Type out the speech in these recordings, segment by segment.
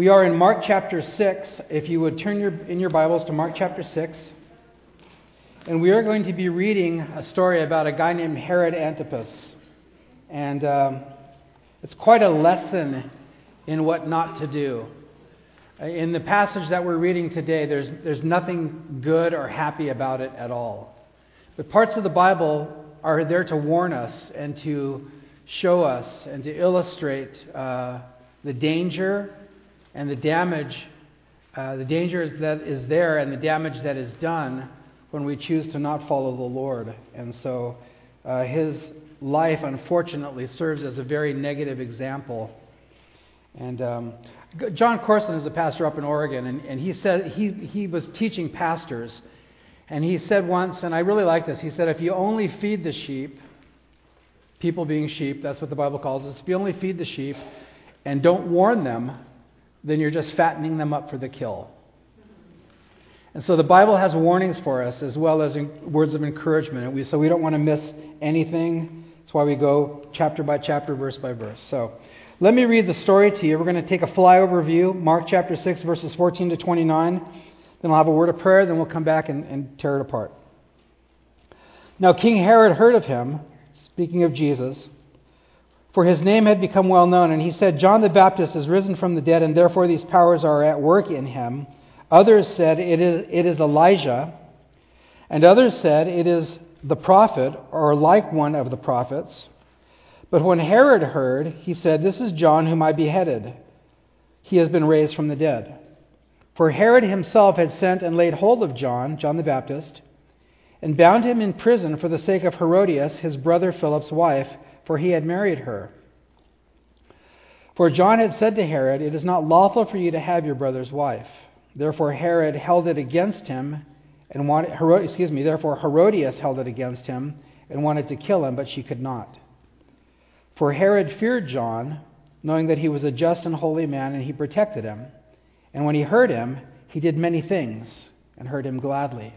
We are in Mark chapter 6. If you would turn your, in your Bibles to Mark chapter 6. And we are going to be reading a story about a guy named Herod Antipas. And um, it's quite a lesson in what not to do. In the passage that we're reading today, there's, there's nothing good or happy about it at all. But parts of the Bible are there to warn us and to show us and to illustrate uh, the danger and the damage, uh, the danger that is there and the damage that is done when we choose to not follow the Lord. And so uh, his life, unfortunately, serves as a very negative example. And um, Jon Courson is a pastor up in Oregon, and, and he said he, he was teaching pastors. And he said once, and I really like this, he said, if you only feed the sheep, people being sheep, that's what the Bible calls us, if you only feed the sheep and don't warn them, then you're just fattening them up for the kill. And so the Bible has warnings for us as well as words of encouragement. We, so we don't want to miss anything. That's why we go chapter by chapter, verse by verse. So let me read the story to you. We're going to take a flyover view, Mark chapter 6, verses 14 to 29. Then I'll have a word of prayer, then we'll come back and, and tear it apart. Now, King Herod heard of him, speaking of Jesus, for his name had become well known, and he said, John the Baptist is risen from the dead, and therefore these powers are at work in him. Others said, It is, it is Elijah. And others said, It is the prophet, or like one of the prophets. But when Herod heard, he said, This is John whom I beheaded. He has been raised from the dead. For Herod himself had sent and laid hold of John, John the Baptist, and bound him in prison for the sake of Herodias, his brother Philip's wife, for he had married her. For John had said to Herod, It is not lawful for you to have your brother's wife. Therefore Herod held it against him and wanted, Herod, excuse me, therefore Herodias held it against him and wanted to kill him, but she could not. For Herod feared John, knowing that he was a just and holy man, and he protected him. And when he heard him, he did many things and heard him gladly.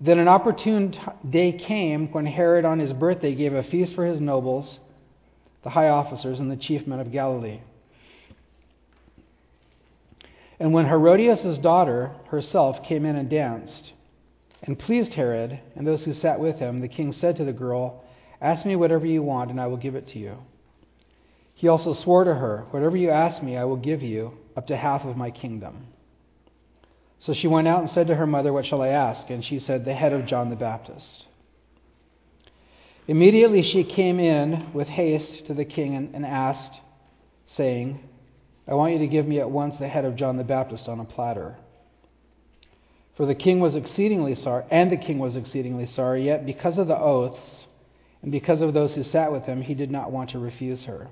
Then an opportune day came when Herod on his birthday gave a feast for his nobles, the high officers, and the chief men of Galilee. And when Herodias' daughter herself came in and danced, and pleased Herod and those who sat with him, the king said to the girl, Ask me whatever you want, and I will give it to you. He also swore to her, Whatever you ask me, I will give you up to half of my kingdom. So she went out and said to her mother, What shall I ask? And she said, The head of John the Baptist. Immediately she came in with haste to the king and, asked, saying, I want you to give me at once the head of John the Baptist on a platter. For the king was exceedingly sorry, and the king was exceedingly sorry, yet because of the oaths and because of those who sat with him, he did not want to refuse her.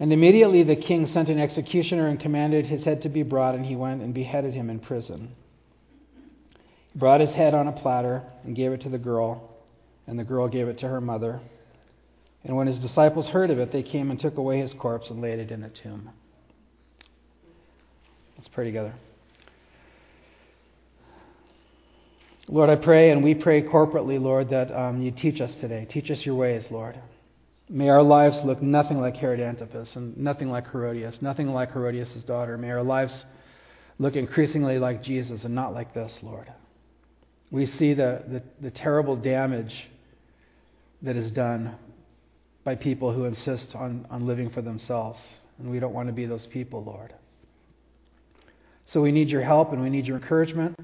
And immediately the king sent an executioner and commanded his head to be brought, and he went and beheaded him in prison. He brought his head on a platter and gave it to the girl, and the girl gave it to her mother. And when his disciples heard of it, they came and took away his corpse and laid it in a tomb. Let's pray together. Lord, I pray, and we pray corporately, Lord, that um, you teach us today. Teach us your ways, Lord. May our lives look nothing like Herod Antipas and nothing like Herodias, nothing like Herodias' daughter. May our lives look increasingly like Jesus and not like this, Lord. We see the, the, the terrible damage that is done by people who insist on, on living for themselves. And we don't want to be those people, Lord. So we need your help and we need your encouragement.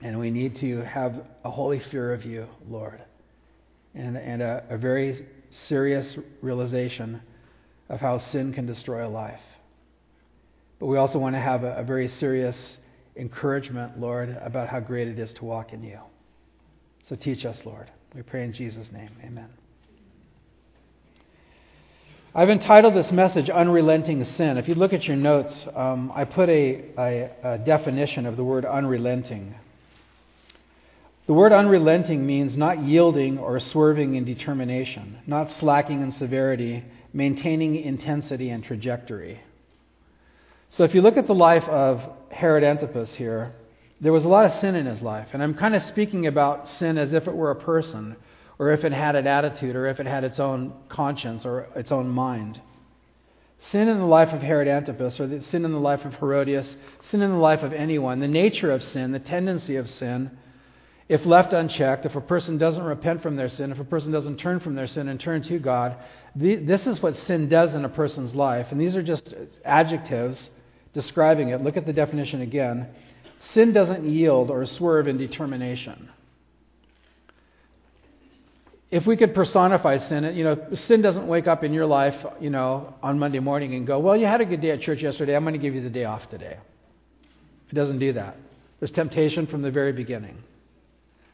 And we need to have a holy fear of you, Lord. And, and a, a very serious realization of how sin can destroy a life. But we also want to have a, a very serious encouragement, Lord, about how great it is to walk in you. So teach us, Lord. We pray in Jesus' name. Amen. I've entitled this message Unrelenting Sin. If you look at your notes, um, I put a, a, a definition of the word unrelenting. The word unrelenting means not yielding or swerving in determination, not slacking in severity, maintaining intensity and trajectory. So if you look at the life of Herod Antipas here, there was a lot of sin in his life. And I'm kind of speaking about sin as if it were a person, or if it had an attitude, or if it had its own conscience or its own mind. Sin in the life of Herod Antipas, or sin in the life of Herodias, sin in the life of anyone, the nature of sin, the tendency of sin, if left unchecked, if a person doesn't repent from their sin, if a person doesn't turn from their sin and turn to God, the, this is what sin does in a person's life. And these are just adjectives describing it. Look at the definition again. Sin doesn't yield or swerve in determination. If we could personify sin, you know, sin doesn't wake up in your life, you know, on Monday morning and go, "Well, you had a good day at church yesterday. I'm going to give you the day off today." It doesn't do that. There's temptation from the very beginning.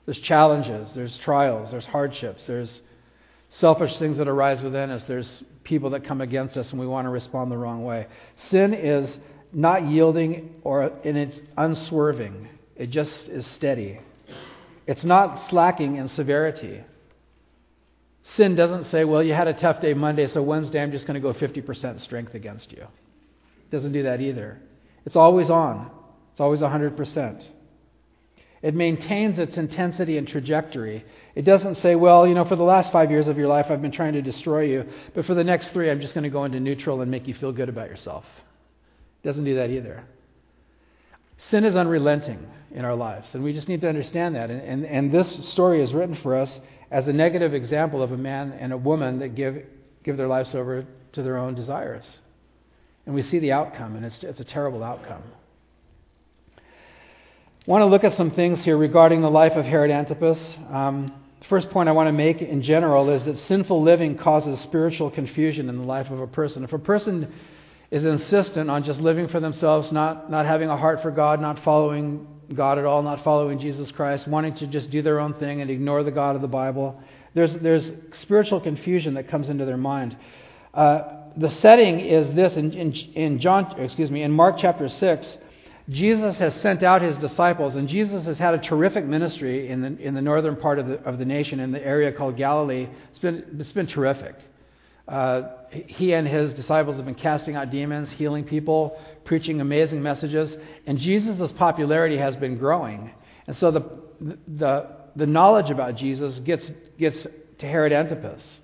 There's challenges, there's trials, there's hardships, there's selfish things that arise within us, there's people that come against us and we want to respond the wrong way. Sin is not yielding or and it's unswerving. It just is steady. It's not slacking in severity. Sin doesn't say, well, you had a tough day Monday, so Wednesday I'm just going to go 50% strength against you. It doesn't do that either. It's always on, it's always 100%. It maintains its intensity and trajectory. It doesn't say, well, you know, for the last five years of your life, I've been trying to destroy you, but for the next three, I'm just going to go into neutral and make you feel good about yourself. It doesn't do that either. Sin is unrelenting in our lives, and we just need to understand that. And, and, and this story is written for us as a negative example of a man and a woman that give, give their lives over to their own desires. And we see the outcome, and it's, it's a terrible outcome. I want to look at some things here regarding the life of Herod Antipas. Um, the first point I want to make in general is that sinful living causes spiritual confusion in the life of a person. If a person is insistent on just living for themselves, not, not having a heart for God, not following God at all, not following Jesus Christ, wanting to just do their own thing and ignore the God of the Bible, there's, there's spiritual confusion that comes into their mind. Uh, the setting is this in, in, in John, excuse me, in Mark chapter 6. Jesus has sent out his disciples, and Jesus has had a terrific ministry in the, in the northern part of the, of the nation, in the area called Galilee. It's been, it's been terrific. Uh, he and his disciples have been casting out demons, healing people, preaching amazing messages, and Jesus' popularity has been growing. And so the, the, the knowledge about Jesus gets, gets to Herod Antipas.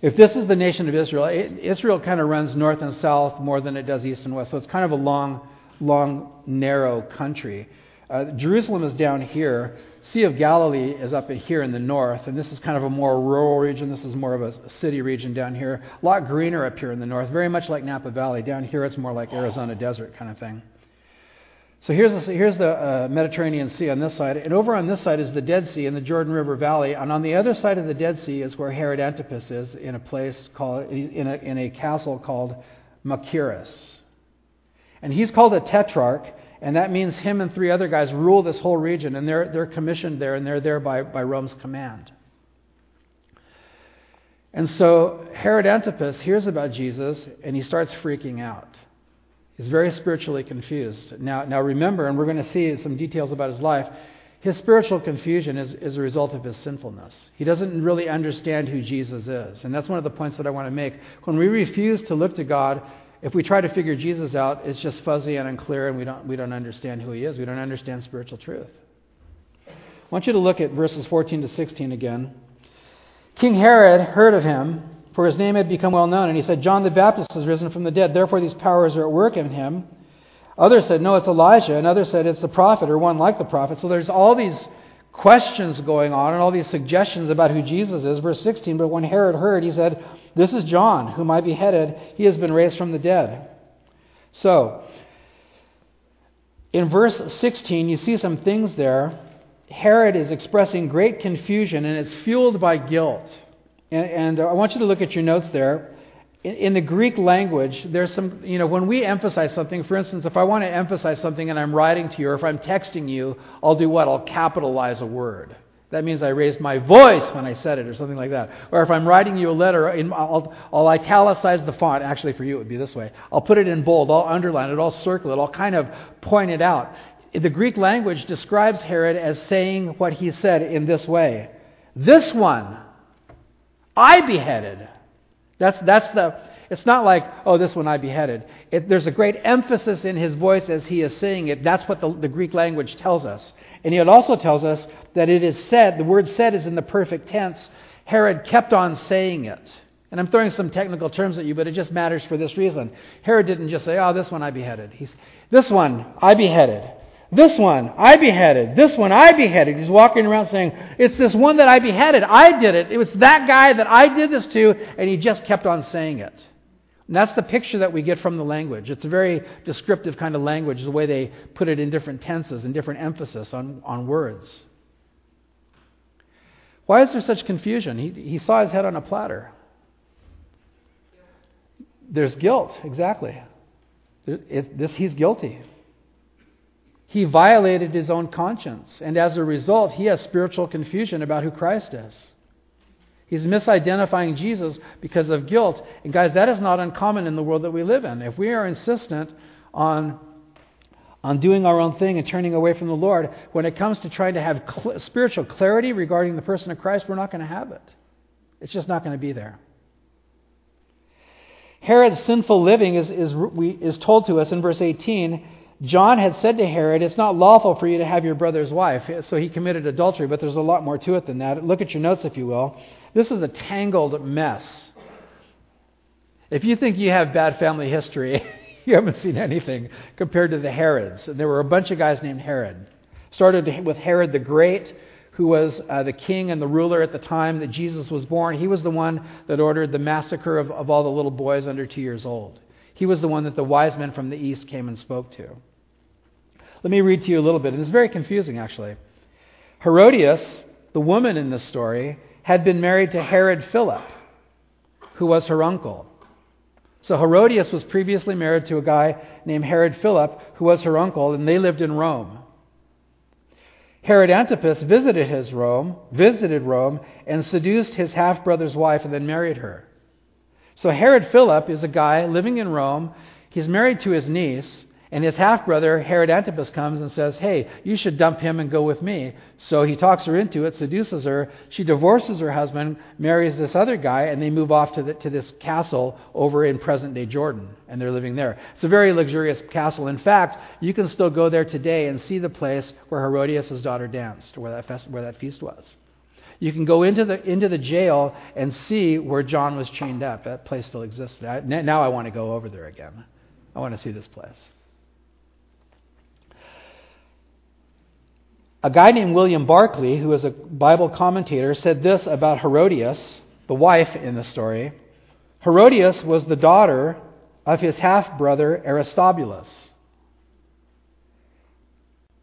If this is the nation of Israel, Israel kind of runs north and south more than it does east and west. So it's kind of a long, long, narrow country. Uh, Jerusalem is down here. Sea of Galilee is up here in the north, and this is kind of a more rural region. This is more of a city region down here. A lot greener up here in the north, very much like Napa Valley. Down here, it's more like Arizona desert kind of thing. So here's the, here's the uh, Mediterranean Sea on this side, and over on this side is the Dead Sea and the Jordan River Valley, and on the other side of the Dead Sea is where Herod Antipas is in a place called in a, in a castle called Machaerus, and he's called a tetrarch, and that means him and three other guys rule this whole region, and they're they're commissioned there, and they're there by by Rome's command. And so Herod Antipas hears about Jesus, and he starts freaking out. He's very spiritually confused. Now, now remember, and we're going to see some details about his life, his spiritual confusion is, is a result of his sinfulness. He doesn't really understand who Jesus is. And that's one of the points that I want to make. When we refuse to look to God, if we try to figure Jesus out, it's just fuzzy and unclear, and we don't, we don't understand who he is. We don't understand spiritual truth. I want you to look at verses 14 to 16 again. King Herod heard of him for his name had become well known. And he said, John the Baptist has risen from the dead, therefore these powers are at work in him. Others said, No, it's Elijah. And others said, It's the prophet or one like the prophet. So there's all these questions going on and all these suggestions about who Jesus is. Verse 16, but when Herod heard, he said, This is John, whom I beheaded. He has been raised from the dead. So, in verse 16, you see some things there. Herod is expressing great confusion, and it's fueled by guilt. And, and uh, I want you to look at your notes there. In, in the Greek language, there's some, you know, when we emphasize something, for instance, if I want to emphasize something and I'm writing to you, or if I'm texting you, I'll do what? I'll capitalize a word. That means I raised my voice when I said it, or something like that. Or if I'm writing you a letter, I'll, I'll, italicize the font. Actually, for you, it would be this way. I'll put it in bold, I'll underline it, I'll circle it, I'll kind of point it out. The Greek language describes Herod as saying what he said in this way This one I beheaded. That's, that's the, it's not like, oh, this one I beheaded. It, there's a great emphasis in his voice as he is saying it. That's what the, the Greek language tells us. And it also tells us that it is said, the word said is in the perfect tense. Herod kept on saying it. And I'm throwing some technical terms at you, but it just matters for this reason. Herod didn't just say, oh, this one I beheaded. He's, this one I beheaded. This one I beheaded. This one I beheaded. He's walking around saying, it's this one that I beheaded. I did it. It was that guy that I did this to. And he just kept on saying it. And that's the picture that we get from the language. It's a very descriptive kind of language, the way they put it in different tenses and different emphasis on, on words. Why is there such confusion? He, he saw his head on a platter. There's guilt, exactly. It, this, he's guilty. He violated his own conscience, and as a result, he has spiritual confusion about who Christ is. He's misidentifying Jesus because of guilt. And guys, that is not uncommon in the world that we live in. If we are insistent on, on doing our own thing and turning away from the Lord, when it comes to trying to have cl- spiritual clarity regarding the person of Christ, we're not going to have it. It's just not going to be there. Herod's sinful living is, is, is told to us in verse 18. John had said to Herod, It's not lawful for you to have your brother's wife. So he committed adultery, but there's a lot more to it than that. Look at your notes, if you will. This is a tangled mess. If you think you have bad family history, you haven't seen anything compared to the Herods. And there were a bunch of guys named Herod. Started with Herod the Great, who was uh, the king and the ruler at the time that Jesus was born. He was the one that ordered the massacre of, of all the little boys under two years old. He was the one that the wise men from the east came and spoke to. Let me read to you a little bit, it's very confusing actually. Herodias, the woman in this story, had been married to Herod Philip, who was her uncle. So Herodias was previously married to a guy named Herod Philip, who was her uncle, and they lived in Rome. Herod Antipas visited his Rome, visited Rome, and seduced his half brother's wife and then married her. So Herod Philip is a guy living in Rome. He's married to his niece, and his half brother, Herod Antipas, comes and says, Hey, you should dump him and go with me. So he talks her into it, seduces her. She divorces her husband, marries this other guy, and they move off to, the, to this castle over in present day Jordan. And they're living there. It's a very luxurious castle. In fact, you can still go there today and see the place where Herodias' daughter danced, where that, fest, where that feast was. You can go into the, into the jail and see where John was chained up. That place still exists. now I want to go over there again. I want to see this place. A guy named William Barclay, who is a Bible commentator, said this about Herodias, the wife in the story. Herodias was the daughter of his half brother Aristobulus.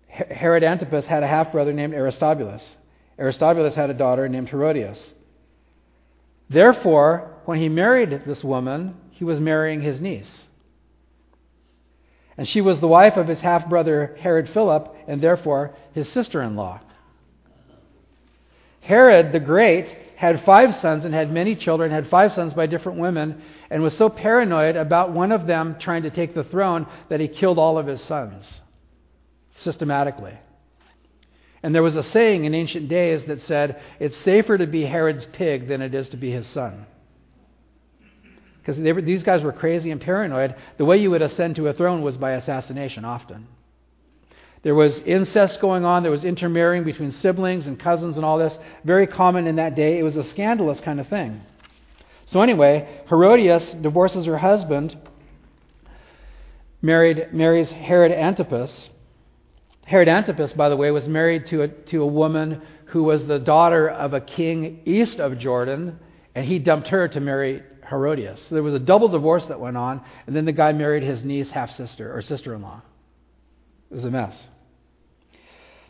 Herod Antipas had a half brother named Aristobulus. Aristobulus had a daughter named Herodias. Therefore, when he married this woman, he was marrying his niece. And she was the wife of his half brother Herod Philip, and therefore his sister in law. Herod the Great had five sons and had many children, had five sons by different women, and was so paranoid about one of them trying to take the throne that he killed all of his sons systematically. And there was a saying in ancient days that said, It's safer to be Herod's pig than it is to be his son because these guys were crazy and paranoid. The way you would ascend to a throne was by assassination often. There was incest going on, there was intermarrying between siblings and cousins and all this. Very common in that day. It was a scandalous kind of thing. So, anyway, Herodias divorces her husband, married, marries Herod Antipas. Herod Antipas, by the way, was married to a, to a woman who was the daughter of a king east of Jordan, and he dumped her to marry Herodias. So there was a double divorce that went on, and then the guy married his niece, half sister, or sister in law. It was a mess.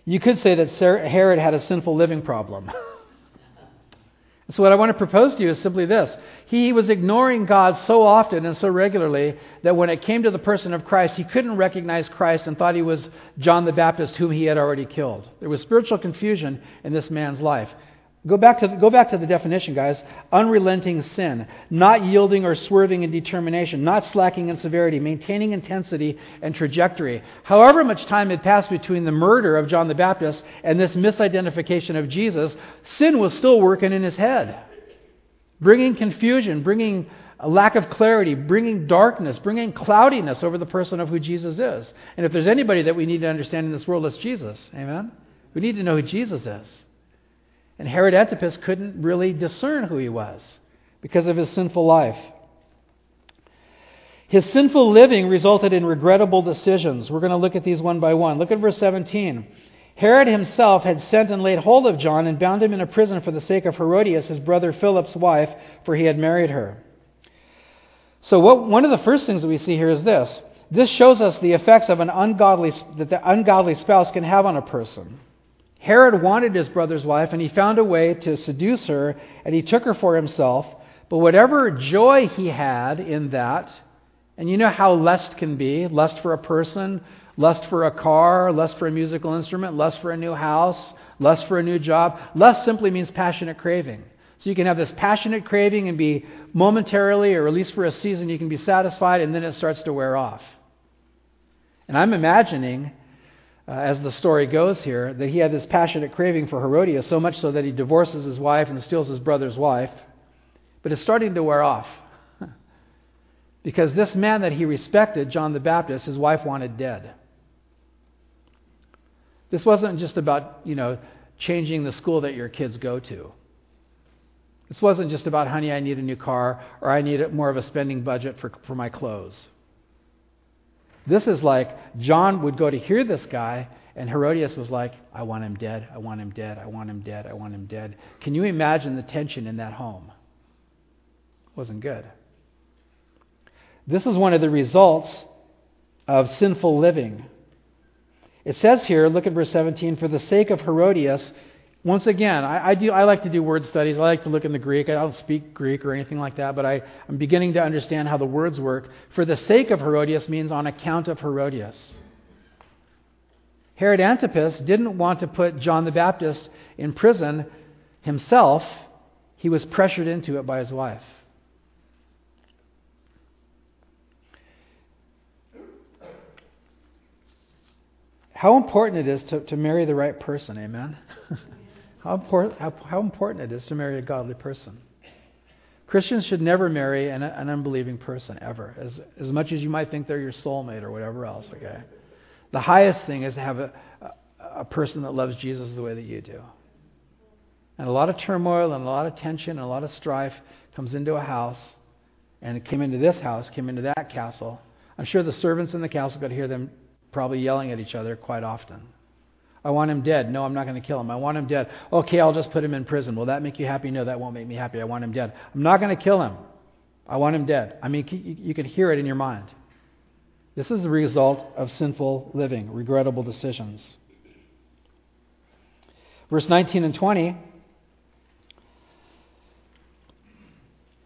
You could say that Herod had a sinful living problem. so, what I want to propose to you is simply this He was ignoring God so often and so regularly that when it came to the person of Christ, he couldn't recognize Christ and thought he was John the Baptist, whom he had already killed. There was spiritual confusion in this man's life. Go back, to, go back to the definition, guys. Unrelenting sin, not yielding or swerving in determination, not slacking in severity, maintaining intensity and trajectory. However much time had passed between the murder of John the Baptist and this misidentification of Jesus, sin was still working in his head, bringing confusion, bringing a lack of clarity, bringing darkness, bringing cloudiness over the person of who Jesus is. And if there's anybody that we need to understand in this world, it's Jesus. Amen? We need to know who Jesus is. And Herod Antipas couldn't really discern who he was because of his sinful life. His sinful living resulted in regrettable decisions. We're going to look at these one by one. Look at verse 17. Herod himself had sent and laid hold of John and bound him in a prison for the sake of Herodias, his brother Philip's wife, for he had married her. So, what, one of the first things that we see here is this. This shows us the effects of an ungodly, that the ungodly spouse can have on a person. Herod wanted his brother's wife, and he found a way to seduce her, and he took her for himself. But whatever joy he had in that, and you know how lust can be lust for a person, lust for a car, lust for a musical instrument, lust for a new house, lust for a new job. Lust simply means passionate craving. So you can have this passionate craving and be momentarily, or at least for a season, you can be satisfied, and then it starts to wear off. And I'm imagining, uh, as the story goes here, that he had this passionate craving for Herodias, so much so that he divorces his wife and steals his brother's wife. But it's starting to wear off. because this man that he respected, John the Baptist, his wife wanted dead. This wasn't just about, you know, changing the school that your kids go to. This wasn't just about, honey, I need a new car or I need more of a spending budget for, for my clothes. This is like John would go to hear this guy, and Herodias was like, I want him dead, I want him dead, I want him dead, I want him dead. Can you imagine the tension in that home? It wasn't good. This is one of the results of sinful living. It says here, look at verse 17, for the sake of Herodias, once again, I, I, do, I like to do word studies. I like to look in the Greek. I don't speak Greek or anything like that, but I, I'm beginning to understand how the words work. For the sake of Herodias means on account of Herodias. Herod Antipas didn't want to put John the Baptist in prison himself, he was pressured into it by his wife. how important it is to, to marry the right person, amen? how, important, it is to marry a godly person. Christians should never marry an, an unbelieving person, ever, as, as much as you might think they're your soulmate or whatever else, okay? The highest thing is to have a, a, a person that loves Jesus the way that you do. And a lot of turmoil and a lot of tension and a lot of strife comes into a house, and it came into this house, came into that castle. I'm sure the servants in the castle could hear them probably yelling at each other quite often. I want him dead. No, I'm not going to kill him. I want him dead. Okay, I'll just put him in prison. Will that make you happy? No, that won't make me happy. I want him dead. I'm not going to kill him. I want him dead. I mean, you can hear it in your mind. This is the result of sinful living, regrettable decisions. Verse 19 and 20.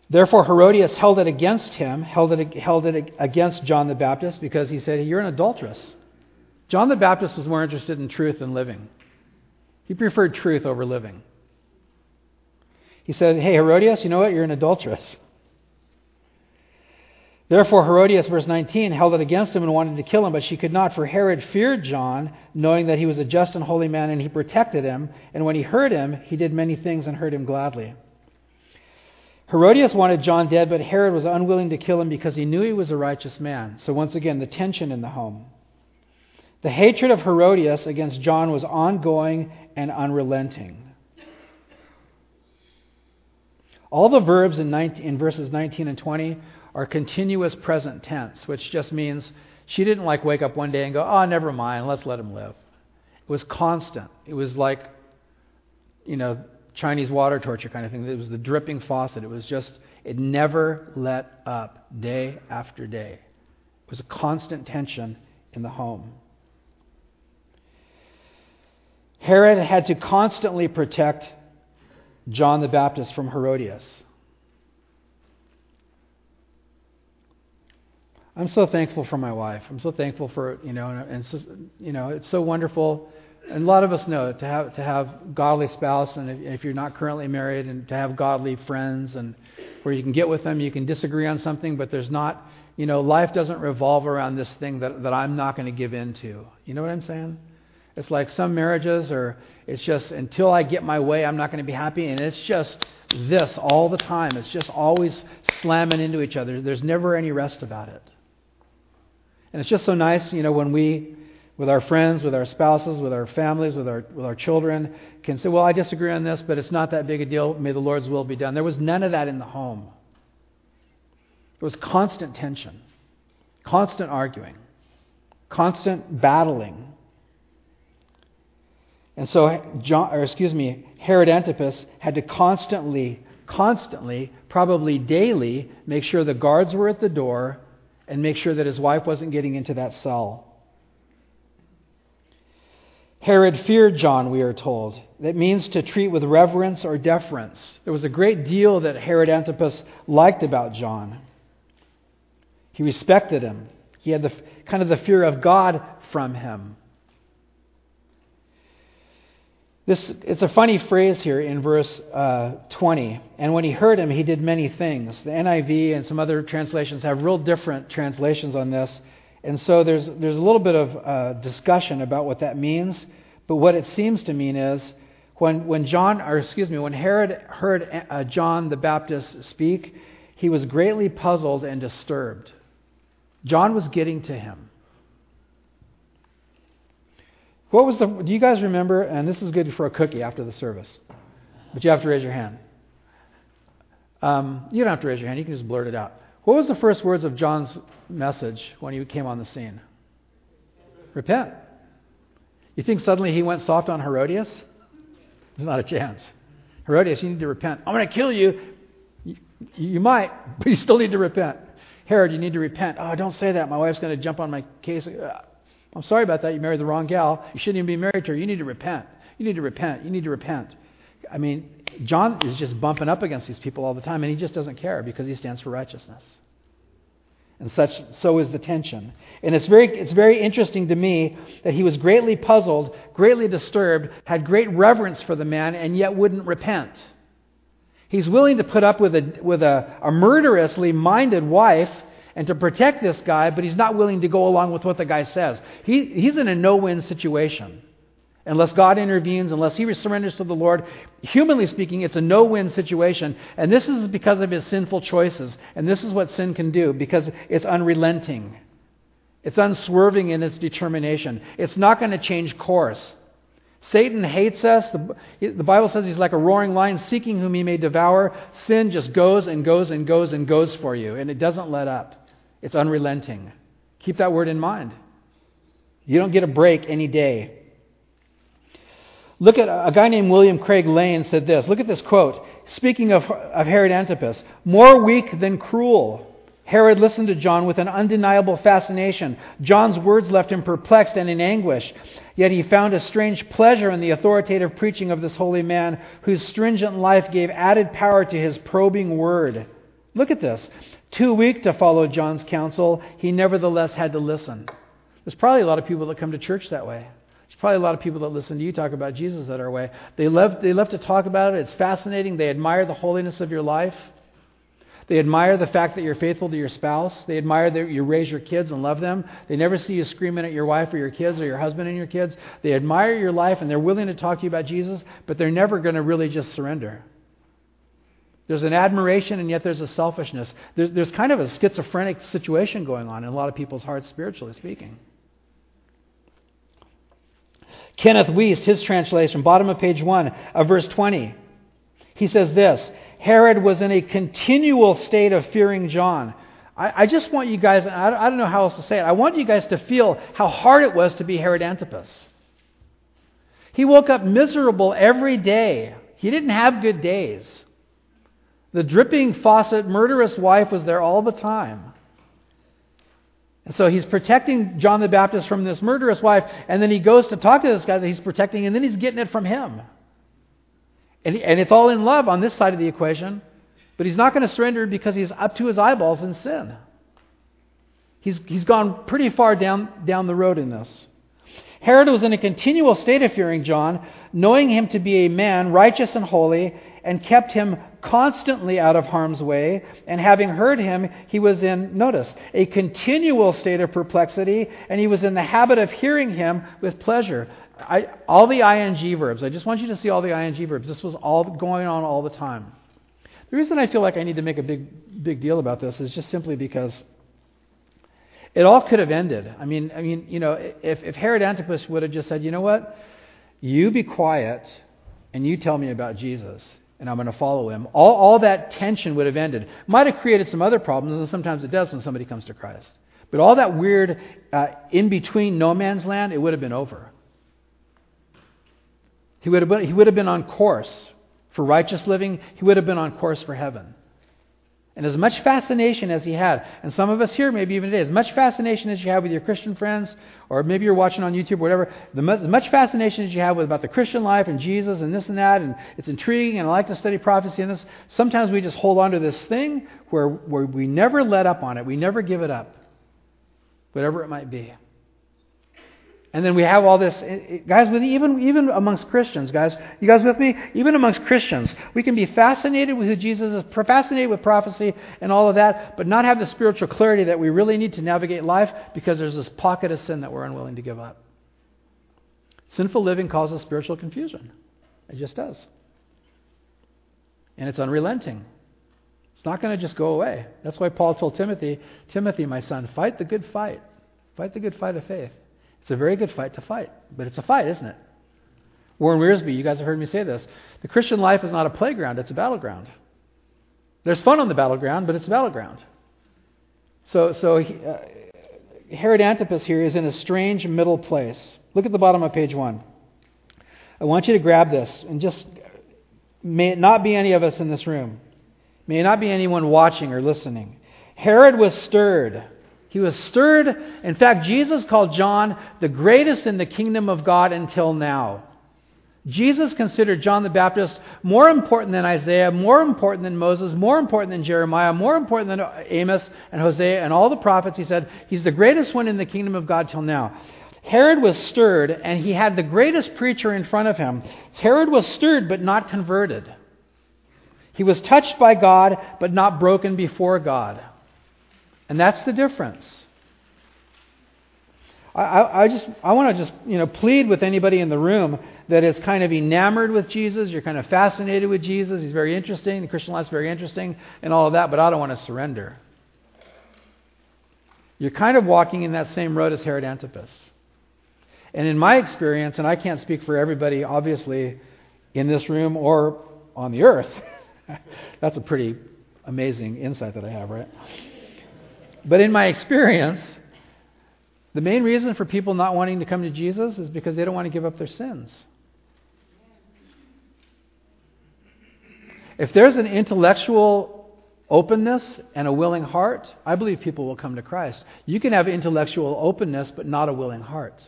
Therefore, Herodias held it against him, held it, held it against John the Baptist, because he said, You're an adulteress. John the Baptist was more interested in truth than living. He preferred truth over living. He said, Hey, Herodias, you know what? You're an adulteress. Therefore, Herodias, verse 19, held it against him and wanted to kill him, but she could not, for Herod feared John, knowing that he was a just and holy man, and he protected him. And when he heard him, he did many things and heard him gladly. Herodias wanted John dead, but Herod was unwilling to kill him because he knew he was a righteous man. So, once again, the tension in the home. The hatred of Herodias against John was ongoing and unrelenting. All the verbs in, 19, in, verses 19 and 20 are continuous present tense, which just means she didn't like wake up one day and go, oh, never mind, let's let him live. It was constant. It was like, you know, Chinese water torture kind of thing. It was the dripping faucet. It was just, it never let up day after day. It was a constant tension in the home. Herod had to constantly protect John the Baptist from Herodias. I'm so thankful for my wife. I'm so thankful for you know, and so, you know, it's so wonderful. And a lot of us know to have to have godly spouse, and if, if you're not currently married, and to have godly friends, and where you can get with them, you can disagree on something, but there's not, you know, life doesn't revolve around this thing that that I'm not going to give in to. You know what I'm saying? It's like some marriages or it's just until I get my way, I'm not going to be happy. And it's just this all the time. It's just always slamming into each other. There's never any rest about it. And it's just so nice, you know, when we with our friends, with our spouses, with our families, with our, with our children, can say, Well, I disagree on this, but it's not that big a deal. May the Lord's will be done. There was none of that in the home. There was constant tension, constant arguing, constant battling. And so, John, or excuse me, Herod Antipas had to constantly, constantly, probably daily, make sure the guards were at the door and make sure that his wife wasn't getting into that cell. Herod feared John, we are told. That means to treat with reverence or deference. There was a great deal that Herod Antipas liked about John. He respected him. He had the kind of the fear of God from him. This, it's a funny phrase here in verse uh, 20. And when he heard him, he did many things. The NIV and some other translations have real different translations on this. And so there's, there's a little bit of uh, discussion about what that means. But what it seems to mean is when, when John, or excuse me, when Herod heard uh, John the Baptist speak, he was greatly puzzled and disturbed. John was getting to him. What was the, do you guys remember? And this is good for a cookie after the service, but you have to raise your hand. Um, you don't have to raise your hand, you can just blurt it out. What was the first words of John's message when he came on the scene? Repent. You think suddenly he went soft on Herodias? There's not a chance. Herodias, you need to repent. I'm going to kill you. you. You might, but you still need to repent. Herod, you need to repent. Oh, don't say that. My wife's going to jump on my case. I'm sorry about that. You married the wrong gal. You shouldn't even be married to her. You need to repent. You need to repent. You need to repent. I mean, John is just bumping up against these people all the time, and he just doesn't care because he stands for righteousness. And such, so is the tension. And it's very, it's very interesting to me that he was greatly puzzled, greatly disturbed, had great reverence for the man, and yet wouldn't repent. He's willing to put up with a, with a, a murderously minded wife and to protect this guy, but he's not willing to go along with what the guy says. He, he's in a no win situation. Unless God intervenes, unless he surrenders to the Lord, humanly speaking, it's a no win situation. And this is because of his sinful choices. And this is what sin can do because it's unrelenting, it's unswerving in its determination. It's not going to change course. Satan hates us. The, the, Bible says he's like a roaring lion seeking whom he may devour. Sin just goes and goes and goes and goes for you, and it doesn't let up. It's unrelenting. Keep that word in mind. You don't get a break any day. Look at a guy named William Craig Lane said this. Look at this quote. Speaking of, of Herod Antipas, more weak than cruel. Herod listened to John with an undeniable fascination. John's words left him perplexed and in anguish. Yet he found a strange pleasure in the authoritative preaching of this holy man, whose stringent life gave added power to his probing word. Look at this. Too weak to follow John's counsel, he nevertheless had to listen. There's probably a lot of people that come to church that way. There's probably a lot of people that listen to you talk about Jesus that are way. They love, they love to talk about it. It's fascinating. They admire the holiness of your life. They admire the fact that you're faithful to your spouse. They admire that you raise your kids and love them. They never see you screaming at your wife or your kids or your husband and your kids. They admire your life and they're willing to talk to you about Jesus, but they're never going to really just surrender. There's an admiration, and yet there's a selfishness. There's, there's kind of a schizophrenic situation going on in a lot of people's hearts, spiritually speaking. Kenneth Wuest, his translation, bottom of page 1 of verse 20, he says this Herod was in a continual state of fearing John. I, I just want you guys, I, I don't know how else to say it, I want you guys to feel how hard it was to be Herod Antipas. He woke up miserable every day. He didn't have good days. The dripping faucet, murderous wife was there all the time. And so he's protecting John the Baptist from this murderous wife, and then he goes to talk to this guy that he's protecting, and then he's getting it from him. And, and it's all in love on this side of the equation, but he's not going to surrender because he's up to his eyeballs in sin. He's, he's gone pretty far down, down the road in this. Herod was in a continual state of fearing John, knowing him to be a man righteous and holy, and kept him constantly out of harm's way. And having heard him, he was in, notice, a continual state of perplexity, and he was in the habit of hearing him with pleasure. I, all the ing verbs, I just want you to see all the ing verbs. This was all going on all the time. The reason I feel like I need to make a big, big deal about this is just simply because it all could have ended. I mean, I mean, you know, if, if Herod Antipas would have just said, you know what, you be quiet and you tell me about Jesus and I'm going to follow him, all, all that tension would have ended. Might have created some other problems, and sometimes it does when somebody comes to Christ. But all that weird uh, in between no man's land, it would have been over. He would, have been, he would have been on course for righteous living, he would have been on course for heaven. And as much fascination as he had, and some of us here maybe even today, as much fascination as you have with your Christian friends, or maybe you're watching on YouTube or whatever, the as much fascination as you have with about the Christian life and Jesus and this and that, and it's intriguing, and I like to study prophecy and this, sometimes we just hold on to this thing where, where we never let up on it. We never give it up, whatever it might be. And then we have all this, eh, eh, guys, with even, even amongst Christians, guys, you guys with me? Even amongst Christians, we can be fascinated with who Jesus is, fascinated with prophecy and all of that, but not have the spiritual clarity that we really need to navigate life because there's this pocket of sin that we're unwilling to give up. Sinful living causes spiritual confusion. It just does. And it's unrelenting. It's not going to just go away. That's why Paul told Timothy, Timothy, my son, fight the good fight. Fight the good fight of faith. It's a very good fight to fight, but it's a fight, isn't it? Warren Wiersbe, you guys have heard me say this. The Christian life is not a playground, it's a battleground. There's fun on the battleground, but it's a battleground. So, so uh, Herod Antipas here is in a strange middle place. Look at the bottom of page one. I want you to grab this and just, may it not be any of us in this room. May it not be anyone watching or listening. Herod was stirred he was stirred. In fact, Jesus called John the greatest in the kingdom of God until now. Jesus considered John the Baptist more important than Isaiah, more important than Moses, more important than Jeremiah, more important than Amos and Hosea and all the prophets. He said he's the greatest one in the kingdom of God till now. Herod was stirred, and he had the greatest preacher in front of him. Herod was stirred, but not converted. He was touched by God, but not broken before God. And that's the difference. I, I, just I want to just you know plead with anybody in the room that is kind of enamored with Jesus. You're kind of fascinated with Jesus. He's very interesting. The Christian life's very interesting, and all of that. But I don't want to surrender. You're kind of walking in that same road as Herod Antipas. And in my experience, and I can't speak for everybody, obviously, in this room or on the earth. That's a pretty amazing insight that I have, right? But in my experience, the main reason for people not wanting to come to Jesus is because they don't want to give up their sins. If there's an intellectual openness and a willing heart, I believe people will come to Christ. You can have intellectual openness but not a willing heart.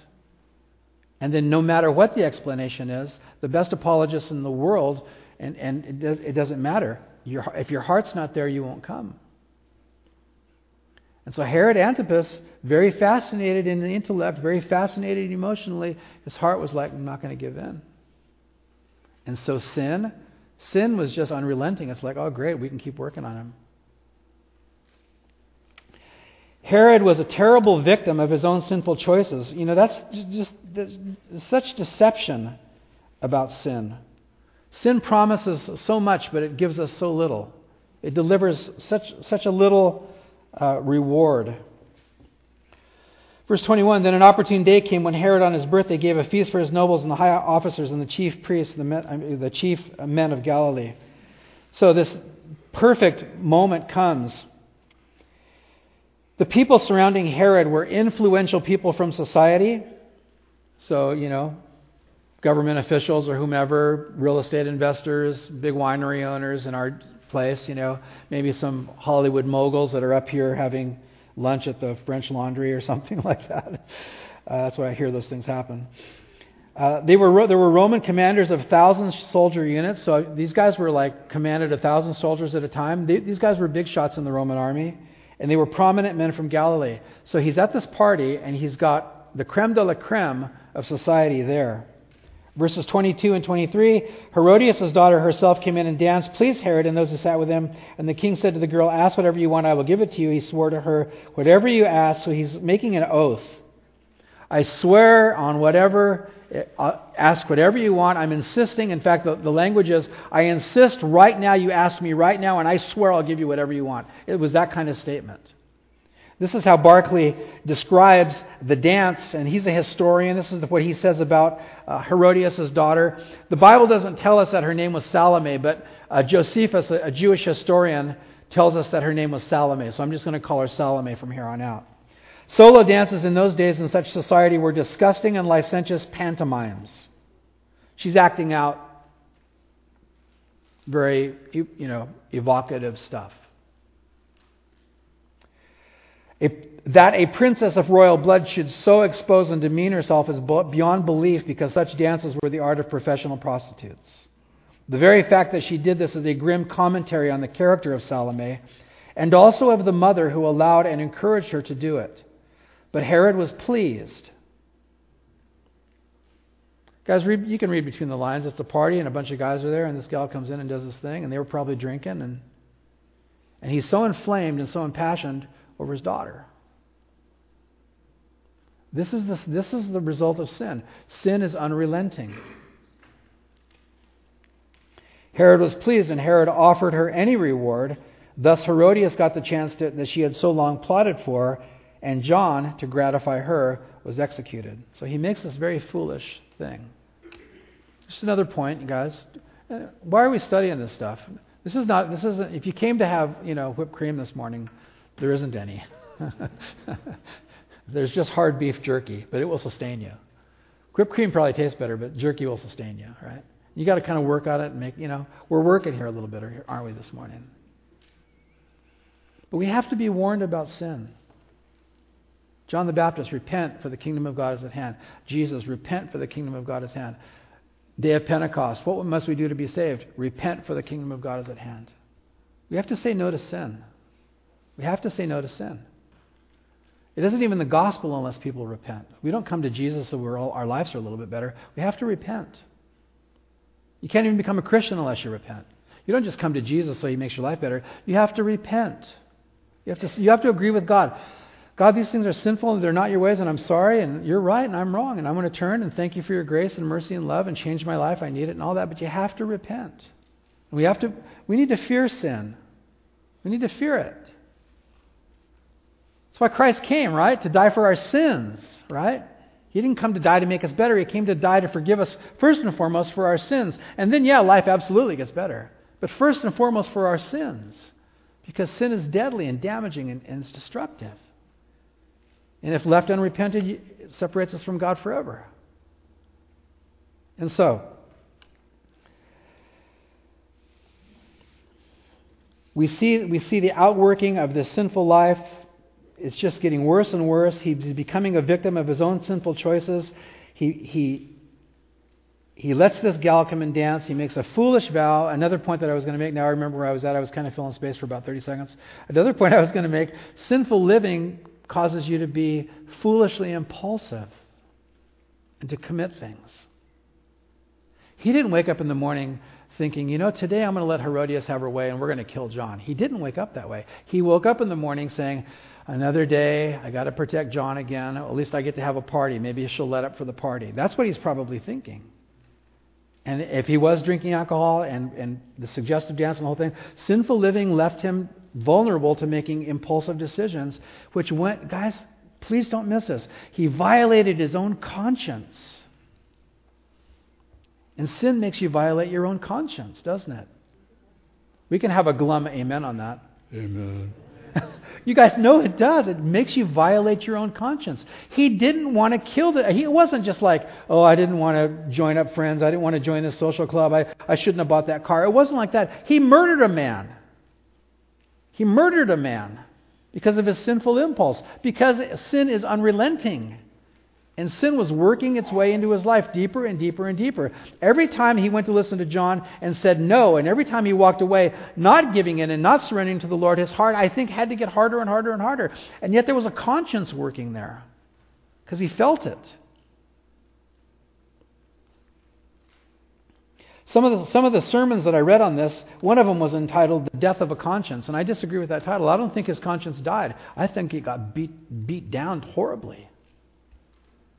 And then, no matter what the explanation is, the best apologists in the world, and, and it, does, it doesn't matter. Your, if your heart's not there, you won't come. And so Herod Antipas, very fascinated in the intellect, very fascinated emotionally, his heart was like, I'm not going to give in. And so sin, sin was just unrelenting. It's like, oh, great, we can keep working on him. Herod was a terrible victim of his own sinful choices. You know, that's just, just such deception about sin. Sin promises so much, but it gives us so little. It delivers such, such a little uh, reward. Verse 21 Then an opportune day came when Herod on his birthday gave a feast for his nobles and the high officers and the chief priests, the, men, the chief men of Galilee. So this perfect moment comes. The people surrounding Herod were influential people from society. So, you know, government officials or whomever, real estate investors, big winery owners in our place, you know, maybe some Hollywood moguls that are up here having lunch at the French Laundry or something like that. Uh, that's why I hear those things happen. Uh, they were there were Roman commanders of thousand soldier units, so these guys were like commanded a thousand soldiers at a time. They, these guys were big shots in the Roman army, and they were prominent men from Galilee. So he's at this party, and he's got the creme de la creme of society there. Verses 22 and 23 Herodias' daughter herself came in and danced, pleased Herod and those who sat with him. And the king said to the girl, Ask whatever you want, I will give it to you. He swore to her, Whatever you ask. So he's making an oath. I swear on whatever, uh, ask whatever you want. I'm insisting. In fact, the, the language is, I insist right now, you ask me right now, and I swear I'll give you whatever you want. It was that kind of statement. This is how Barclay describes the dance, and he's a historian. This is what he says about uh, Herodias' daughter. The Bible doesn't tell us that her name was Salome, but uh, Josephus, a, a Jewish historian, tells us that her name was Salome. So I'm just going to call her Salome from here on out. Solo dances in those days in such society were disgusting and licentious pantomimes. She's acting out very, you know, evocative stuff. A, that a princess of royal blood should so expose and demean herself is beyond belief because such dances were the art of professional prostitutes. The very fact that she did this is a grim commentary on the character of Salome and also of the mother who allowed and encouraged her to do it. But Herod was pleased. Guys, read, you can read between the lines. It's a party, and a bunch of guys are there, and this gal comes in and does this thing, and they were probably drinking, and, and he's so inflamed and so impassioned over his daughter. This is, the, this is the result of sin. Sin is unrelenting. Herod was pleased, and Herod offered her any reward. Thus, Herodias got the chance to, that she had so long plotted for, and John, to gratify her, was executed. So he makes this very foolish thing. Just another point, guys. Uh, why are we studying this stuff? This is not. This isn't. If you came to have, you know, whipped cream this morning, there isn't any. There's just hard beef jerky, but it will sustain you. Whipped cream probably tastes better, but jerky will sustain you, right? You got to kind of work on it and make, you know, we're working here a little bit, aren't we, this morning? But we have to be warned about sin. John the Baptist, repent for the kingdom of God is at hand. Jesus, repent for the kingdom of God is at hand. Day of Pentecost, what must we do to be saved? Repent for the kingdom of God is at hand. We have to say no to sin. We have to say no to sin. It isn't even the gospel unless people repent. We don't come to Jesus so we're all, our lives are a little bit better. We have to repent. You can't even become a Christian unless you repent. You don't just come to Jesus so he makes your life better. You have to repent. You have to, you have to agree with God. God, these things are sinful and they're not your ways, and I'm sorry, and you're right, and I'm wrong, and I'm going to turn and thank you for your grace and mercy and love and change my life. I need it and all that, but you have to repent. We have to. We need to fear sin. We need to fear it. Why Christ came, right? To die for our sins, right? He didn't come to die to make us better. He came to die to forgive us, first and foremost, for our sins. And then, yeah, life absolutely gets better. But first and foremost, for our sins. Because sin is deadly and damaging and, and it's destructive. And if left unrepented, it separates us from God forever. And so, we see, we see the outworking of this sinful life it's just getting worse and worse. He's becoming a victim of his own sinful choices. He, he, he lets this gal come and dance. He makes a foolish vow. Another point that I was going to make, now I remember where I was at. I was kind of filling space for about 30 seconds. Another point I was going to make sinful living causes you to be foolishly impulsive and to commit things. He didn't wake up in the morning thinking, you know, today I'm going to let Herodias have her way and we're going to kill John. He didn't wake up that way. He woke up in the morning saying, Another day, I got to protect John again. At least I get to have a party. Maybe she'll let up for the party. That's what he's probably thinking. And if he was drinking alcohol and, and the suggestive dance and the whole thing, sinful living left him vulnerable to making impulsive decisions, which went, guys, please don't miss this. He violated his own conscience. And sin makes you violate your own conscience, doesn't it? We can have a glum amen on that. Amen. You guys know it does. It makes you violate your own conscience. He didn't want to kill the. He wasn't just like, oh, I didn't want to join up friends. I didn't want to join this social club. I, I shouldn't have bought that car. It wasn't like that. He murdered a man. He murdered a man because of his sinful impulse. Because sin is unrelenting. And sin was working its way into his life deeper and deeper and deeper. Every time he went to listen to John and said no, and every time he walked away, not giving in and not surrendering to the Lord, his heart, I think, had to get harder and harder and harder. And yet there was a conscience working there because he felt it. Some of, the, some of the sermons that I read on this, one of them was entitled The Death of a Conscience. And I disagree with that title. I don't think his conscience died. I think he got beat, beat down horribly.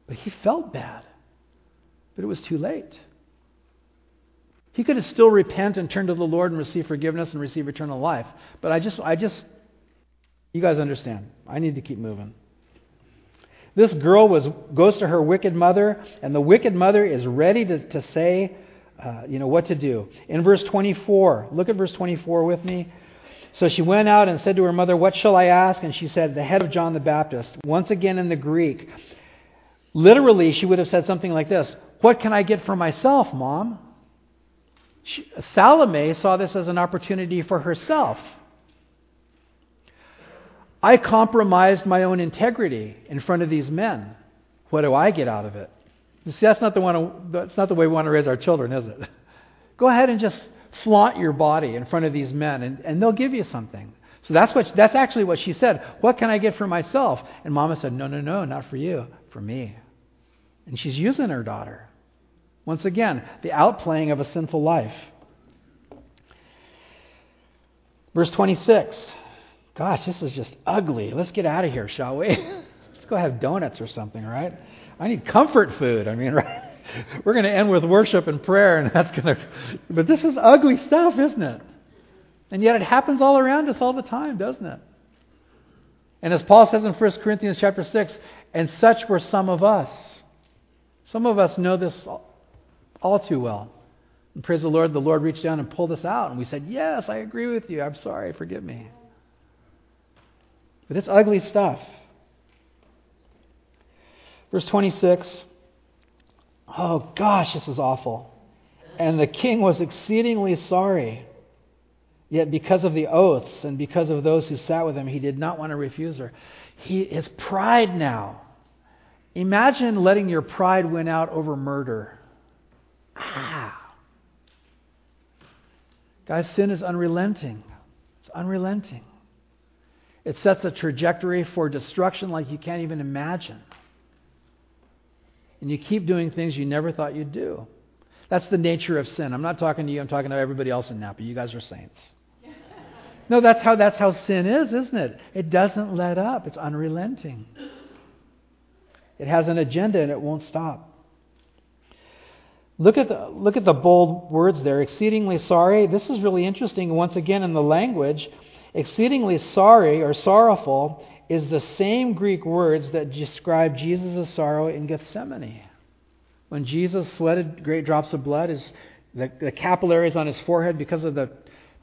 But he felt bad. But it was too late. He could have still repent and turn to the Lord and receive forgiveness and receive eternal life. But I just, I just, You guys understand. I need to keep moving. This girl was, goes to her wicked mother, and the wicked mother is ready to, to say, uh, you know, what to do. In verse 24, look at verse 24 with me. So she went out and said to her mother, What shall I ask? And she said, The head of John the Baptist. Once again in the Greek. Literally, she would have said something like this What can I get for myself, mom? She, Salome saw this as an opportunity for herself. I compromised my own integrity in front of these men. What do I get out of it? You see, that's not the one. That's not the way we want to raise our children, is it? Go ahead and just flaunt your body in front of these men, and, and they'll give you something. So that's what that's actually what she said. What can I get for myself? And Mama said, No, no, no, not for you, for me. And she's using her daughter. Once again, the outplaying of a sinful life. Verse 26. Gosh, this is just ugly. Let's get out of here, shall we? Let's go have donuts or something, right? I need comfort food. I mean, right? We're going to end with worship and prayer, and that's going to. But this is ugly stuff, isn't it? And yet it happens all around us all the time, doesn't it? And as Paul says in 1 Corinthians chapter 6, and such were some of us. Some of us know this all too well. And praise the Lord, the Lord reached down and pulled us out, and we said, Yes, I agree with you. I'm sorry. Forgive me. But it's ugly stuff. Verse 26 Oh, gosh, this is awful. And the king was exceedingly sorry. Yet, because of the oaths and because of those who sat with him, he did not want to refuse her. He, his pride now. Imagine letting your pride win out over murder. Ah. Guys, sin is unrelenting. It's unrelenting. It sets a trajectory for destruction like you can't even imagine and you keep doing things you never thought you'd do. That's the nature of sin. I'm not talking to you, I'm talking to everybody else in Napa. You guys are saints. No, that's how that's how sin is, isn't it? It doesn't let up. It's unrelenting. It has an agenda and it won't stop. Look at the look at the bold words there. Exceedingly sorry. This is really interesting once again in the language. Exceedingly sorry or sorrowful is the same Greek words that describe Jesus' sorrow in Gethsemane. When Jesus sweated great drops of blood, his, the, the capillaries on his forehead because of the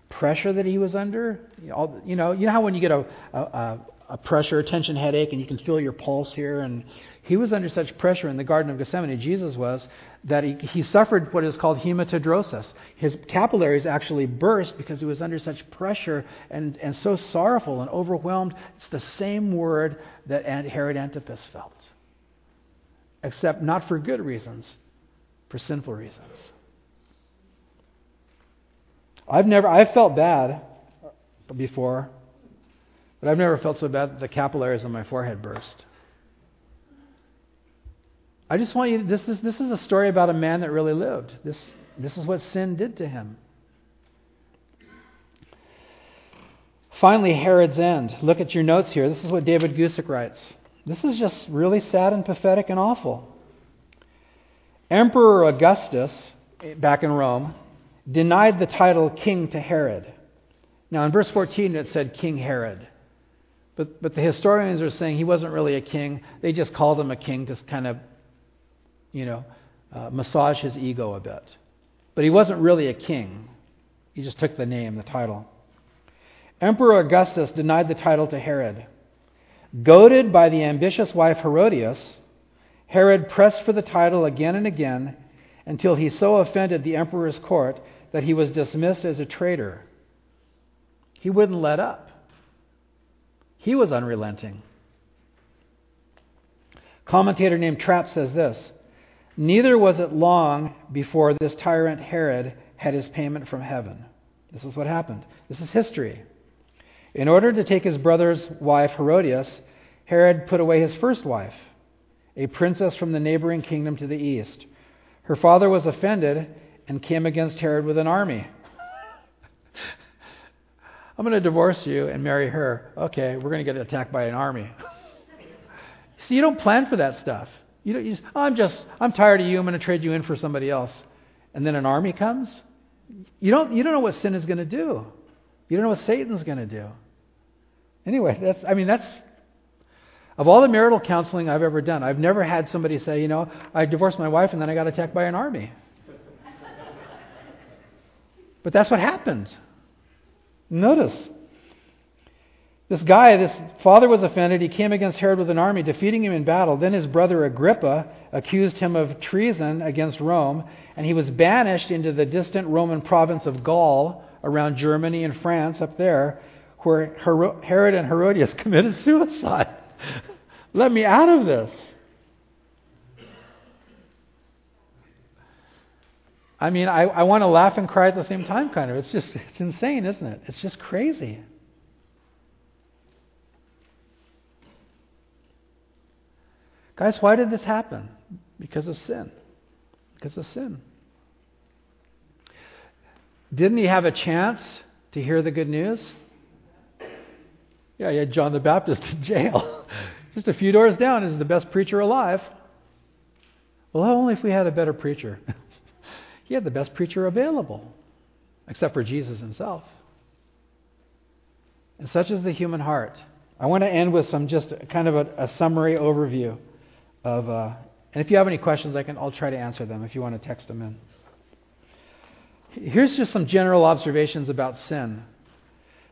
pressure that he was under. You know, you know, how when you get a, a, a pressure, a tension headache, and you can feel your pulse here, and he was under such pressure in the Garden of Gethsemane, Jesus was, that he, he suffered what is called hematidrosis. His capillaries actually burst because he was under such pressure and, and so sorrowful and overwhelmed. It's the same word that Herod Antipas felt, except not for good reasons, for sinful reasons. I've never, I've felt bad before, but I've never felt so bad that the capillaries on my forehead burst. I just want you, this is, this is a story about a man that really lived. This, this is what sin did to him. Finally, Herod's end. Look at your notes here. This is what David Guzik writes. This is just really sad and pathetic and awful. Emperor Augustus, back in Rome, denied the title king to Herod. Now, in verse 14, it said King Herod. But, but the historians are saying he wasn't really a king. They just called him a king to kind of you know, uh, massage his ego a bit. But he wasn't really a king. He just took the name, the title. Emperor Augustus denied the title to Herod. Goaded by the ambitious wife Herodias, Herod pressed for the title again and again until he so offended the emperor's court that he was dismissed as a traitor. He wouldn't let up. He was unrelenting. Commentator named Trapp says this Neither was it long before this tyrant Herod had his payment from heaven. This is what happened. This is history. In order to take his brother's wife, Herodias, Herod put away his first wife, a princess from the neighboring kingdom to the east. Her father was offended and came against Herod with an army. I'm going to divorce you and marry her. Okay, we're going to get attacked by an army. See, you don't plan for that stuff. You don't, you just, I'm just, I'm tired of you. I'm going to trade you in for somebody else. And then an army comes. You don't, you don't know what sin is going to do. You don't know what Satan's going to do. Anyway, that's I mean that's of all the marital counseling I've ever done, I've never had somebody say, you know, I divorced my wife and then I got attacked by an army. but that's what happened. Notice. This guy, this father was offended. He came against Herod with an army, defeating him in battle. Then his brother Agrippa accused him of treason against Rome, and he was banished into the distant Roman province of Gaul around Germany and France up there, where Herod and Herodias committed suicide. Let me out of this. I mean, I, I want to laugh and cry at the same time, kind of. It's just, it's insane, isn't it? It's just crazy. Guys, why did this happen? Because of sin. Because of sin. Didn't he have a chance to hear the good news? Yeah, he had John the Baptist in jail. Just a few doors down is the best preacher alive. Well, only if we had a better preacher. he had the best preacher available, except for Jesus himself. And such is the human heart. I want to end with some just kind of a, a summary overview of. Uh, and if you have any questions, I can. I'll try to answer them if you want to text them in. Here's just some general observations about sin.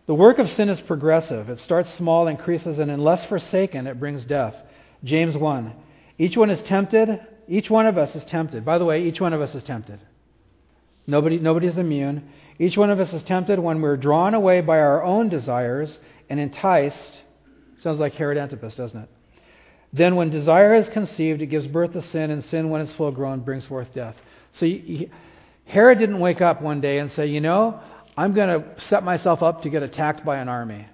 The work of sin is progressive. It starts small, increases, and unless forsaken, it brings death. James 1. Each one is tempted. Each one of us is tempted. By the way, each one of us is tempted. Nobody, nobody is immune. Each one of us is tempted when we're drawn away by our own desires and enticed. Sounds like Herod Antipas, doesn't it? Then, when desire is conceived, it gives birth to sin, and sin, when it's full grown, brings forth death. So, Herod didn't wake up one day and say, You know, I'm going to set myself up to get attacked by an army.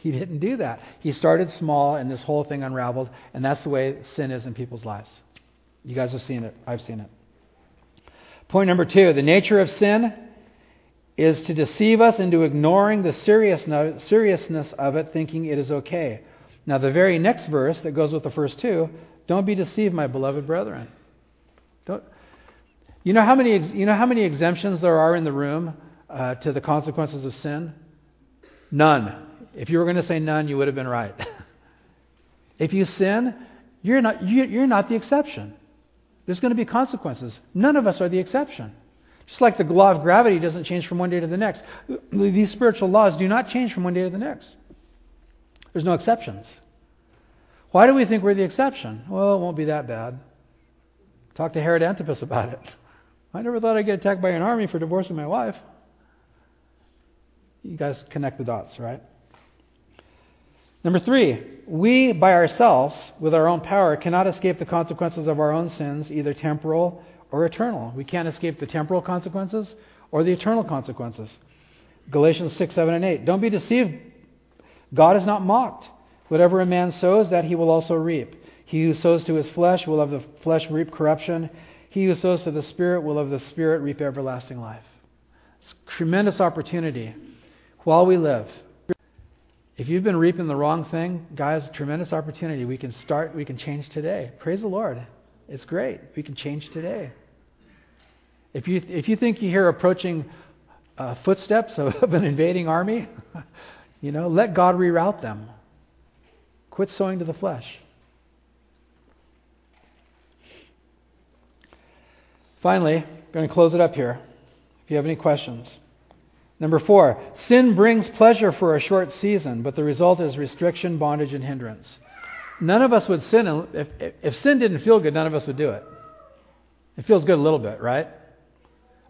He didn't do that. He started small, and this whole thing unraveled, and that's the way sin is in people's lives. You guys have seen it. I've seen it. Point number two the nature of sin is to deceive us into ignoring the seriousness of it, thinking it is okay. Now, the very next verse that goes with the first two don't be deceived, my beloved brethren. Don't, you, know how many, you know how many exemptions there are in the room uh, to the consequences of sin? None. If you were going to say none, you would have been right. if you sin, you're not, you're not the exception. There's going to be consequences. None of us are the exception. Just like the law of gravity doesn't change from one day to the next, these spiritual laws do not change from one day to the next. There's no exceptions. Why do we think we're the exception? Well, it won't be that bad. Talk to Herod Antipas about it. I never thought I'd get attacked by an army for divorcing my wife. You guys connect the dots, right? Number three, we by ourselves, with our own power, cannot escape the consequences of our own sins, either temporal or eternal. We can't escape the temporal consequences or the eternal consequences. Galatians 6, 7, and 8. Don't be deceived. God is not mocked. Whatever a man sows, that he will also reap. He who sows to his flesh will of the flesh reap corruption. He who sows to the Spirit will of the Spirit reap everlasting life. It's tremendous opportunity while we live. If you've been reaping the wrong thing, guys, tremendous opportunity. We can start, we can change today. Praise the Lord. It's great. We can change today. If you, if you think you hear approaching uh, footsteps of, of an invading army, you know, let God reroute them. Quit sowing to the flesh. Finally, I'm going to close it up here. If you have any questions. Number four, sin brings pleasure for a short season, but the result is restriction, bondage, and hindrance. None of us would sin. If, if, sin didn't feel good, none of us would do it. It feels good a little bit, right?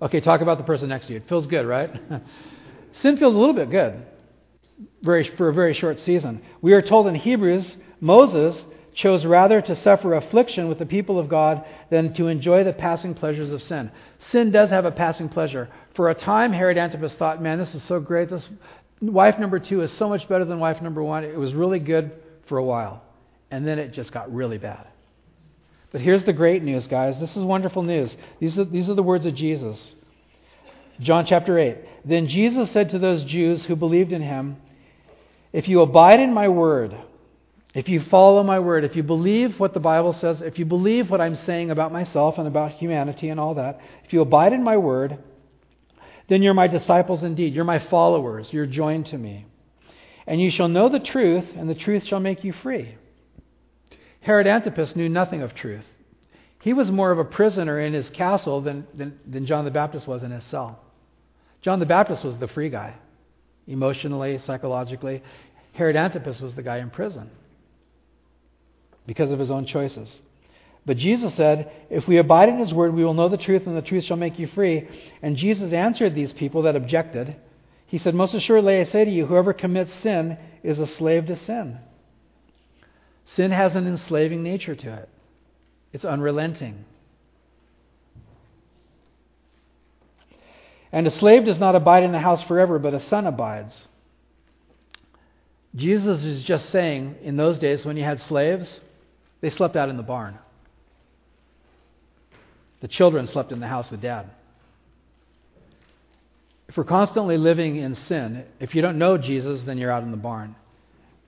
Okay, talk about the person next to you. It feels good, right? sin feels a little bit good very, for a very short season. We are told in Hebrews, Moses chose rather to suffer affliction with the people of God than to enjoy the passing pleasures of sin. Sin does have a passing pleasure. For a time, Herod Antipas thought, man, this is so great. This wife number two is so much better than wife number one. It was really good for a while. And then it just got really bad. But here's the great news, guys. This is wonderful news. These are, these are the words of Jesus. John chapter 8. Then Jesus said to those Jews who believed in him, If you abide in my word, if you follow my word, if you believe what the Bible says, if you believe what I'm saying about myself and about humanity and all that, if you abide in my word, then you're my disciples indeed. You're my followers. You're joined to me. And you shall know the truth, and the truth shall make you free. Herod Antipas knew nothing of truth. He was more of a prisoner in his castle than, than, than John the Baptist was in his cell. John the Baptist was the free guy, emotionally, psychologically. Herod Antipas was the guy in prison because of his own choices. But Jesus said, If we abide in his word, we will know the truth, and the truth shall make you free. And Jesus answered these people that objected. He said, Most assuredly, I say to you, whoever commits sin is a slave to sin. Sin has an enslaving nature to it, it's unrelenting. And a slave does not abide in the house forever, but a son abides. Jesus is just saying, in those days when you had slaves, they slept out in the barn. The children slept in the house with dad. If we're constantly living in sin, if you don't know Jesus, then you're out in the barn.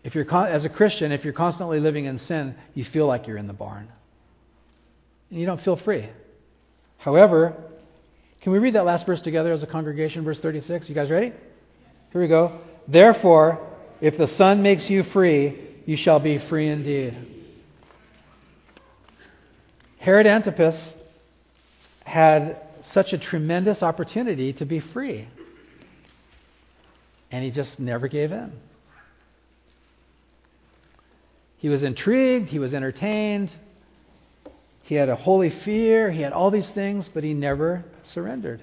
If you're as a Christian, if you're constantly living in sin, you feel like you're in the barn. And you don't feel free. However, can we read that last verse together as a congregation, verse 36? You guys ready? Here we go. Therefore, if the Son makes you free, you shall be free indeed. Herod Antipas had such a tremendous opportunity to be free. And he just never gave in. He was intrigued, he was entertained, he had a holy fear, he had all these things, but he never surrendered.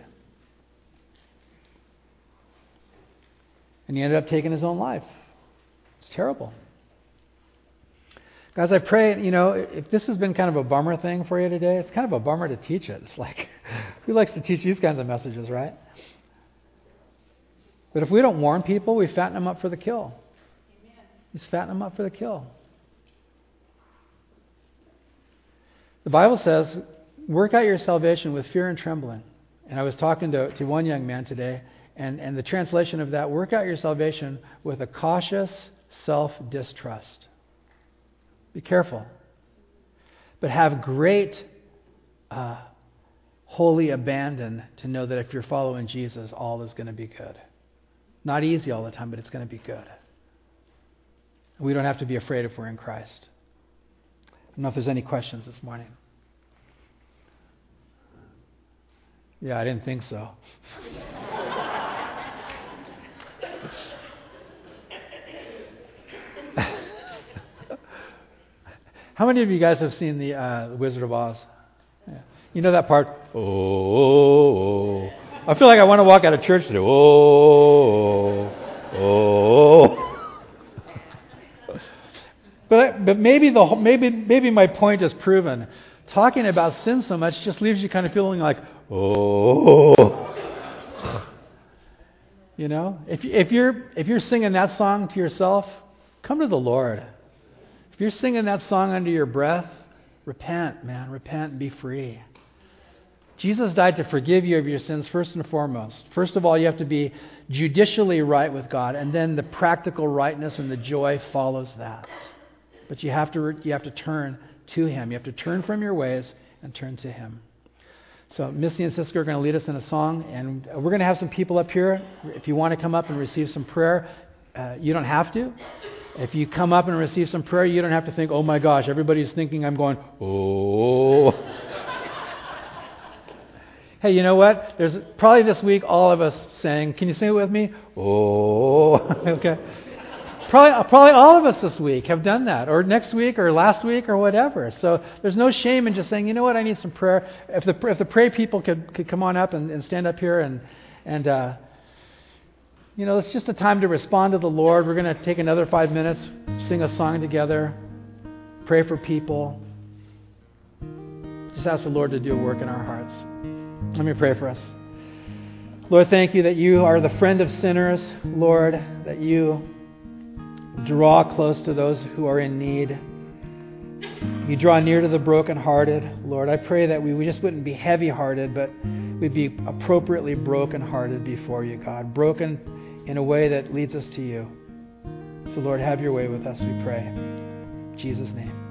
And he ended up taking his own life. It's terrible. Guys, I pray, you know, if this has been kind of a bummer thing for you today, it's kind of a bummer to teach it. It's like, who likes to teach these kinds of messages, right? But if we don't warn people, we fatten them up for the kill. Amen. We fatten them up for the kill. The Bible says, work out your salvation with fear and trembling. And I was talking to, to one young man today, and, and the translation of that, work out your salvation with a cautious self distrust. Be careful. But have great uh, holy abandon to know that if you're following Jesus, all is going to be good. Not easy all the time, but it's going to be good. We don't have to be afraid if we're in Christ. I don't know if there's any questions this morning. Yeah, I didn't think so. How many of you guys have seen the uh, Wizard of Oz? Yeah. You know that part? Oh, I feel like I want to walk out of church today. Oh, oh. but but maybe the maybe maybe my point is proven. Talking about sin so much just leaves you kind of feeling like oh. You know, if if you're if you're singing that song to yourself, come to the Lord. If you're singing that song under your breath, repent, man. Repent and be free. Jesus died to forgive you of your sins first and foremost. First of all, you have to be judicially right with God, and then the practical rightness and the joy follows that. But you have to you have to turn to Him. You have to turn from your ways and turn to Him. So Missy and Siska are going to lead us in a song, and we're going to have some people up here. If you want to come up and receive some prayer, uh, you don't have to. If you come up and receive some prayer, you don't have to think, oh my gosh, everybody's thinking I'm going, oh. hey, you know what? There's probably this week all of us saying, can you sing it with me? Oh. okay. Probably, probably all of us this week have done that, or next week, or last week, or whatever. So there's no shame in just saying, you know what, I need some prayer. If the, if the pray people could, could come on up and, and stand up here and, and uh, you know, it's just a time to respond to the Lord. We're going to take another five minutes, sing a song together, pray for people. Just ask the Lord to do a work in our hearts. Let me pray for us. Lord, thank you that you are the friend of sinners. Lord, that you draw close to those who are in need. You draw near to the brokenhearted. Lord, I pray that we we just wouldn't be heavy hearted, but we'd be appropriately brokenhearted before you, God. Broken in a way that leads us to you. So, Lord, have your way with us, we pray. In Jesus' name.